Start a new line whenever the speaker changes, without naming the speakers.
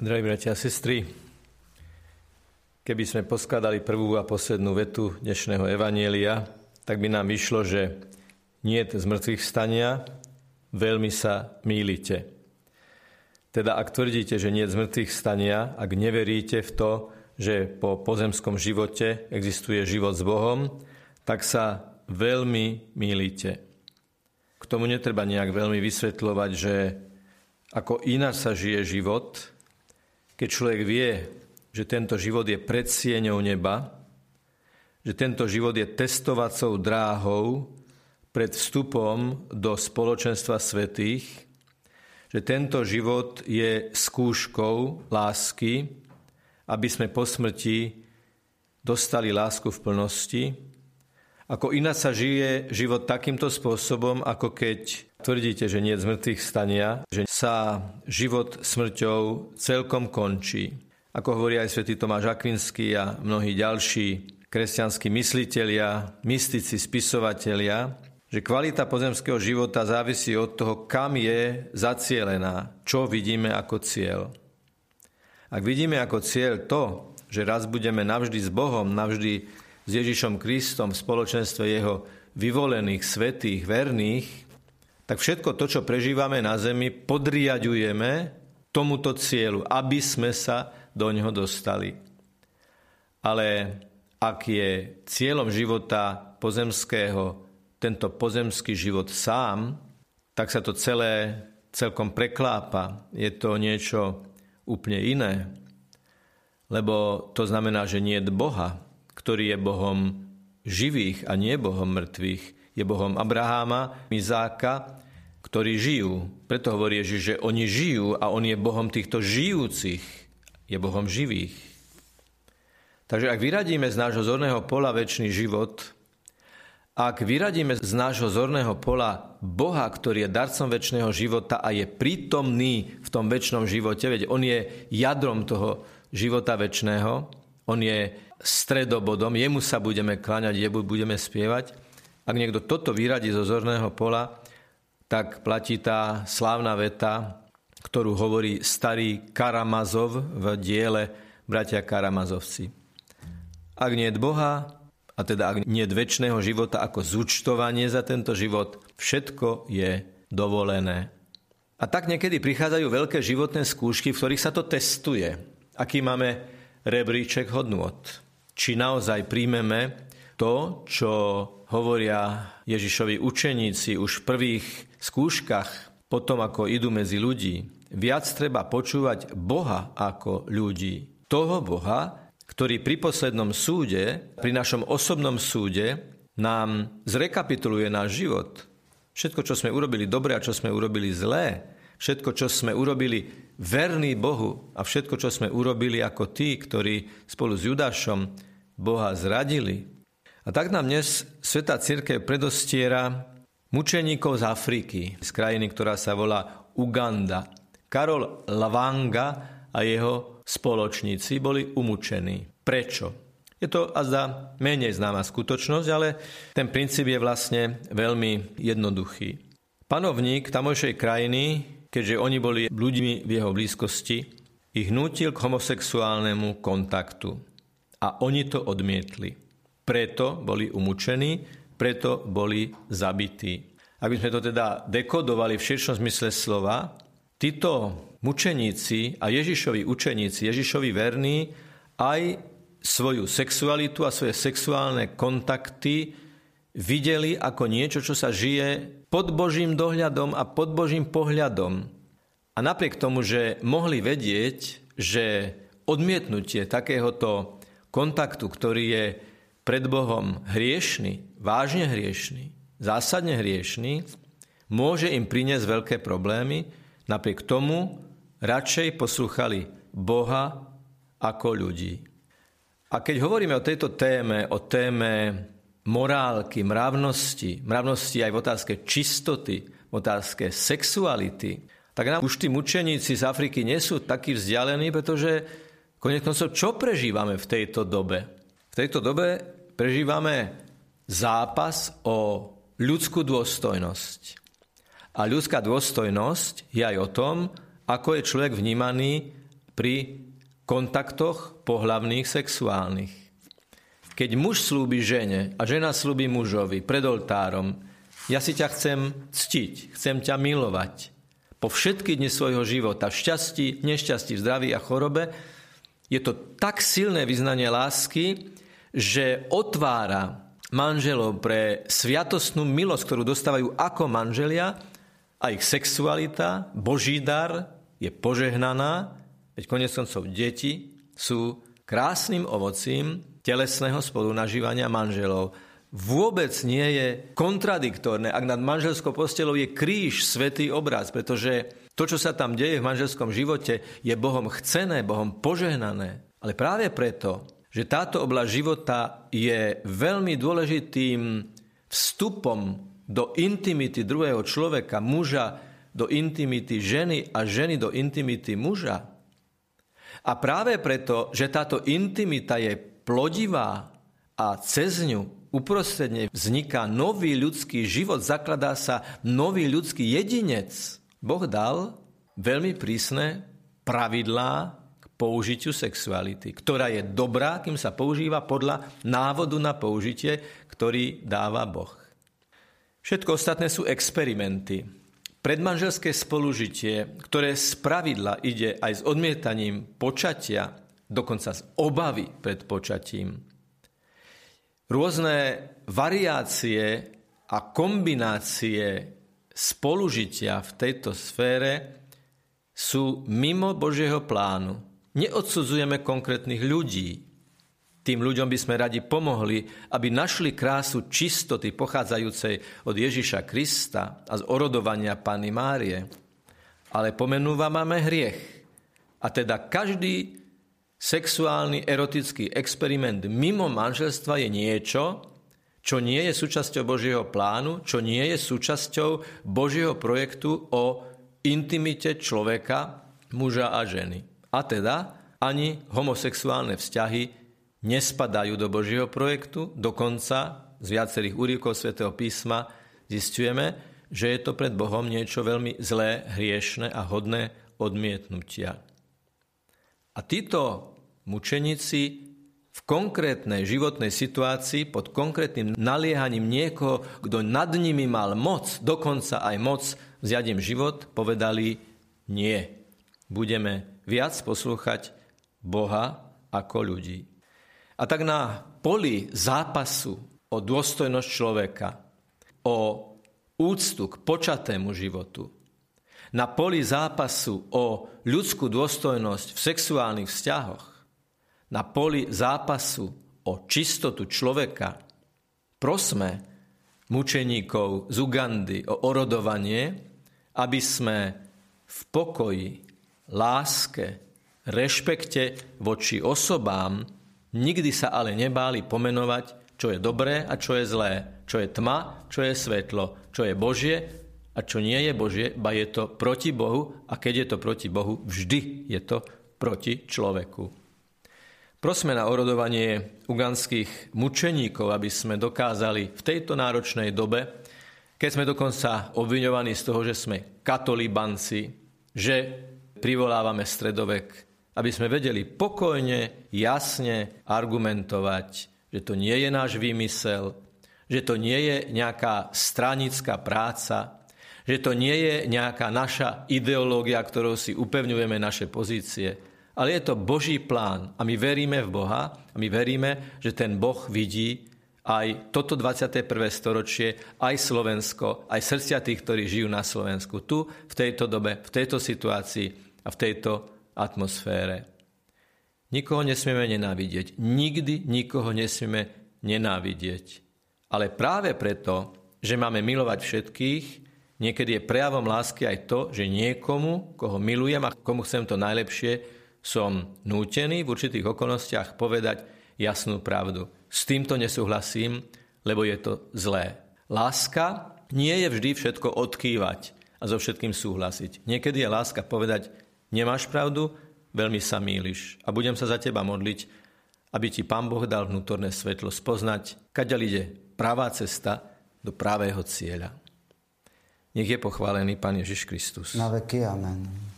Drahí bratia a sestry, keby sme poskladali prvú a poslednú vetu dnešného Evanielia, tak by nám vyšlo, že nie z mŕtvych stania, veľmi sa mýlite. Teda ak tvrdíte, že nie z mŕtvych stania, ak neveríte v to, že po pozemskom živote existuje život s Bohom, tak sa veľmi mýlite. K tomu netreba nejak veľmi vysvetľovať, že ako ináč sa žije život, keď človek vie, že tento život je pred sieňou neba, že tento život je testovacou dráhou pred vstupom do spoločenstva svetých, že tento život je skúškou lásky, aby sme po smrti dostali lásku v plnosti, ako iná sa žije život takýmto spôsobom, ako keď tvrdíte, že nie z stania, že sa život smrťou celkom končí. Ako hovorí aj svätý Tomáš Akvinský a mnohí ďalší kresťanskí myslitelia, mystici, spisovatelia, že kvalita pozemského života závisí od toho, kam je zacielená, čo vidíme ako cieľ. Ak vidíme ako cieľ to, že raz budeme navždy s Bohom, navždy s Ježišom Kristom v spoločenstve jeho vyvolených, svetých, verných, tak všetko to, čo prežívame na zemi, podriadujeme tomuto cieľu, aby sme sa do ňoho dostali. Ale ak je cieľom života pozemského tento pozemský život sám, tak sa to celé celkom preklápa. Je to niečo úplne iné. Lebo to znamená, že nie je Boha, ktorý je Bohom živých a nie Bohom mŕtvych. Je Bohom Abraháma, Izáka ktorí žijú. Preto hovorí Ježiš, že oni žijú a on je Bohom týchto žijúcich, je Bohom živých. Takže ak vyradíme z nášho zorného pola väčší život, ak vyradíme z nášho zorného pola Boha, ktorý je darcom väčšného života a je prítomný v tom väčšnom živote, veď on je jadrom toho života väčšného, on je stredobodom, jemu sa budeme kláňať, jemu budeme spievať. Ak niekto toto vyradí zo zorného pola, tak platí tá slávna veta, ktorú hovorí starý Karamazov v diele Bratia Karamazovci. Ak nie je Boha, a teda ak nie väčšného života ako zúčtovanie za tento život, všetko je dovolené. A tak niekedy prichádzajú veľké životné skúšky, v ktorých sa to testuje. Aký máme rebríček hodnôt. Či naozaj príjmeme to, čo hovoria Ježišovi učeníci už v prvých skúškach, potom ako idú medzi ľudí. Viac treba počúvať Boha ako ľudí. Toho Boha, ktorý pri poslednom súde, pri našom osobnom súde, nám zrekapituluje náš život. Všetko, čo sme urobili dobre a čo sme urobili zlé, všetko, čo sme urobili verný Bohu a všetko, čo sme urobili ako tí, ktorí spolu s Judášom Boha zradili, a tak nám dnes Sveta Církev predostiera mučeníkov z Afriky, z krajiny, ktorá sa volá Uganda. Karol Lavanga a jeho spoločníci boli umúčení. Prečo? Je to azda menej známa skutočnosť, ale ten princíp je vlastne veľmi jednoduchý. Panovník tamojšej krajiny, keďže oni boli ľuďmi v jeho blízkosti, ich nutil k homosexuálnemu kontaktu. A oni to odmietli. Preto boli umúčení, preto boli zabití. Aby sme to teda dekodovali v širšom zmysle slova, títo mučeníci a Ježišovi učeníci, Ježišovi verní, aj svoju sexualitu a svoje sexuálne kontakty videli ako niečo, čo sa žije pod Božím dohľadom a pod Božím pohľadom. A napriek tomu, že mohli vedieť, že odmietnutie takéhoto kontaktu, ktorý je pred Bohom hriešný, vážne hriešný, zásadne hriešný, môže im priniesť veľké problémy, napriek tomu radšej poslúchali Boha ako ľudí. A keď hovoríme o tejto téme, o téme morálky, mravnosti, mravnosti aj v otázke čistoty, v otázke sexuality, tak nám už tí mučeníci z Afriky nie sú takí vzdialení, pretože konec koncov, čo prežívame v tejto dobe? V tejto dobe prežívame zápas o ľudskú dôstojnosť. A ľudská dôstojnosť je aj o tom, ako je človek vnímaný pri kontaktoch pohlavných sexuálnych. Keď muž slúbi žene a žena slúbi mužovi pred oltárom, ja si ťa chcem ctiť, chcem ťa milovať. Po všetky dni svojho života, v šťastí, nešťastí, v zdraví a chorobe, je to tak silné vyznanie lásky, že otvára manželov pre sviatostnú milosť, ktorú dostávajú ako manželia a ich sexualita, Boží dar je požehnaná, veď konec koncov deti sú krásnym ovocím telesného spolunažívania manželov. Vôbec nie je kontradiktorné, ak nad manželskou postelou je kríž, svetý obraz, pretože to, čo sa tam deje v manželskom živote, je Bohom chcené, Bohom požehnané. Ale práve preto, že táto oblasť života je veľmi dôležitým vstupom do intimity druhého človeka, muža do intimity ženy a ženy do intimity muža. A práve preto, že táto intimita je plodivá a cez ňu uprostredne vzniká nový ľudský život, zakladá sa nový ľudský jedinec. Boh dal veľmi prísne pravidlá použitiu sexuality, ktorá je dobrá, kým sa používa podľa návodu na použitie, ktorý dáva Boh. Všetko ostatné sú experimenty. Predmanželské spolužitie, ktoré z pravidla ide aj s odmietaním počatia, dokonca z obavy pred počatím. Rôzne variácie a kombinácie spolužitia v tejto sfére sú mimo Božieho plánu. Neodsudzujeme konkrétnych ľudí. Tým ľuďom by sme radi pomohli, aby našli krásu čistoty pochádzajúcej od Ježiša Krista a z orodovania Panny Márie. Ale pomenúvame hriech. A teda každý sexuálny erotický experiment mimo manželstva je niečo, čo nie je súčasťou Božieho plánu, čo nie je súčasťou Božieho projektu o intimite človeka, muža a ženy. A teda ani homosexuálne vzťahy nespadajú do Božieho projektu, dokonca z viacerých úrivkov svätého písma zistujeme, že je to pred Bohom niečo veľmi zlé, hriešne a hodné odmietnutia. A títo mučeníci v konkrétnej životnej situácii pod konkrétnym naliehaním niekoho, kto nad nimi mal moc, dokonca aj moc vziať im život, povedali nie. Budeme viac poslúchať Boha ako ľudí. A tak na poli zápasu o dôstojnosť človeka, o úctu k počatému životu, na poli zápasu o ľudskú dôstojnosť v sexuálnych vzťahoch, na poli zápasu o čistotu človeka, prosme mučeníkov z Ugandy o orodovanie, aby sme v pokoji, láske, rešpekte voči osobám nikdy sa ale nebáli pomenovať, čo je dobré a čo je zlé, čo je tma, čo je svetlo, čo je Božie a čo nie je Božie, ba je to proti Bohu a keď je to proti Bohu, vždy je to proti človeku. Prosme na orodovanie uganských mučeníkov, aby sme dokázali v tejto náročnej dobe, keď sme dokonca obviňovaní z toho, že sme katolíbanci, že privolávame stredovek, aby sme vedeli pokojne, jasne argumentovať, že to nie je náš výmysel, že to nie je nejaká stranická práca, že to nie je nejaká naša ideológia, ktorou si upevňujeme naše pozície, ale je to Boží plán a my veríme v Boha a my veríme, že ten Boh vidí aj toto 21. storočie, aj Slovensko, aj srdcia tých, ktorí žijú na Slovensku, tu, v tejto dobe, v tejto situácii a v tejto atmosfére. Nikoho nesmieme nenávidieť. Nikdy nikoho nesmieme nenávidieť. Ale práve preto, že máme milovať všetkých, Niekedy je prejavom lásky aj to, že niekomu, koho milujem a komu chcem to najlepšie, som nútený v určitých okolnostiach povedať jasnú pravdu. S týmto nesúhlasím, lebo je to zlé. Láska nie je vždy všetko odkývať a so všetkým súhlasiť. Niekedy je láska povedať, nemáš pravdu, veľmi sa míliš a budem sa za teba modliť, aby ti Pán Boh dal vnútorné svetlo spoznať, kaďal ide pravá cesta do pravého cieľa. Nech je pochválený Pán Ježiš Kristus.
Na veky, amen.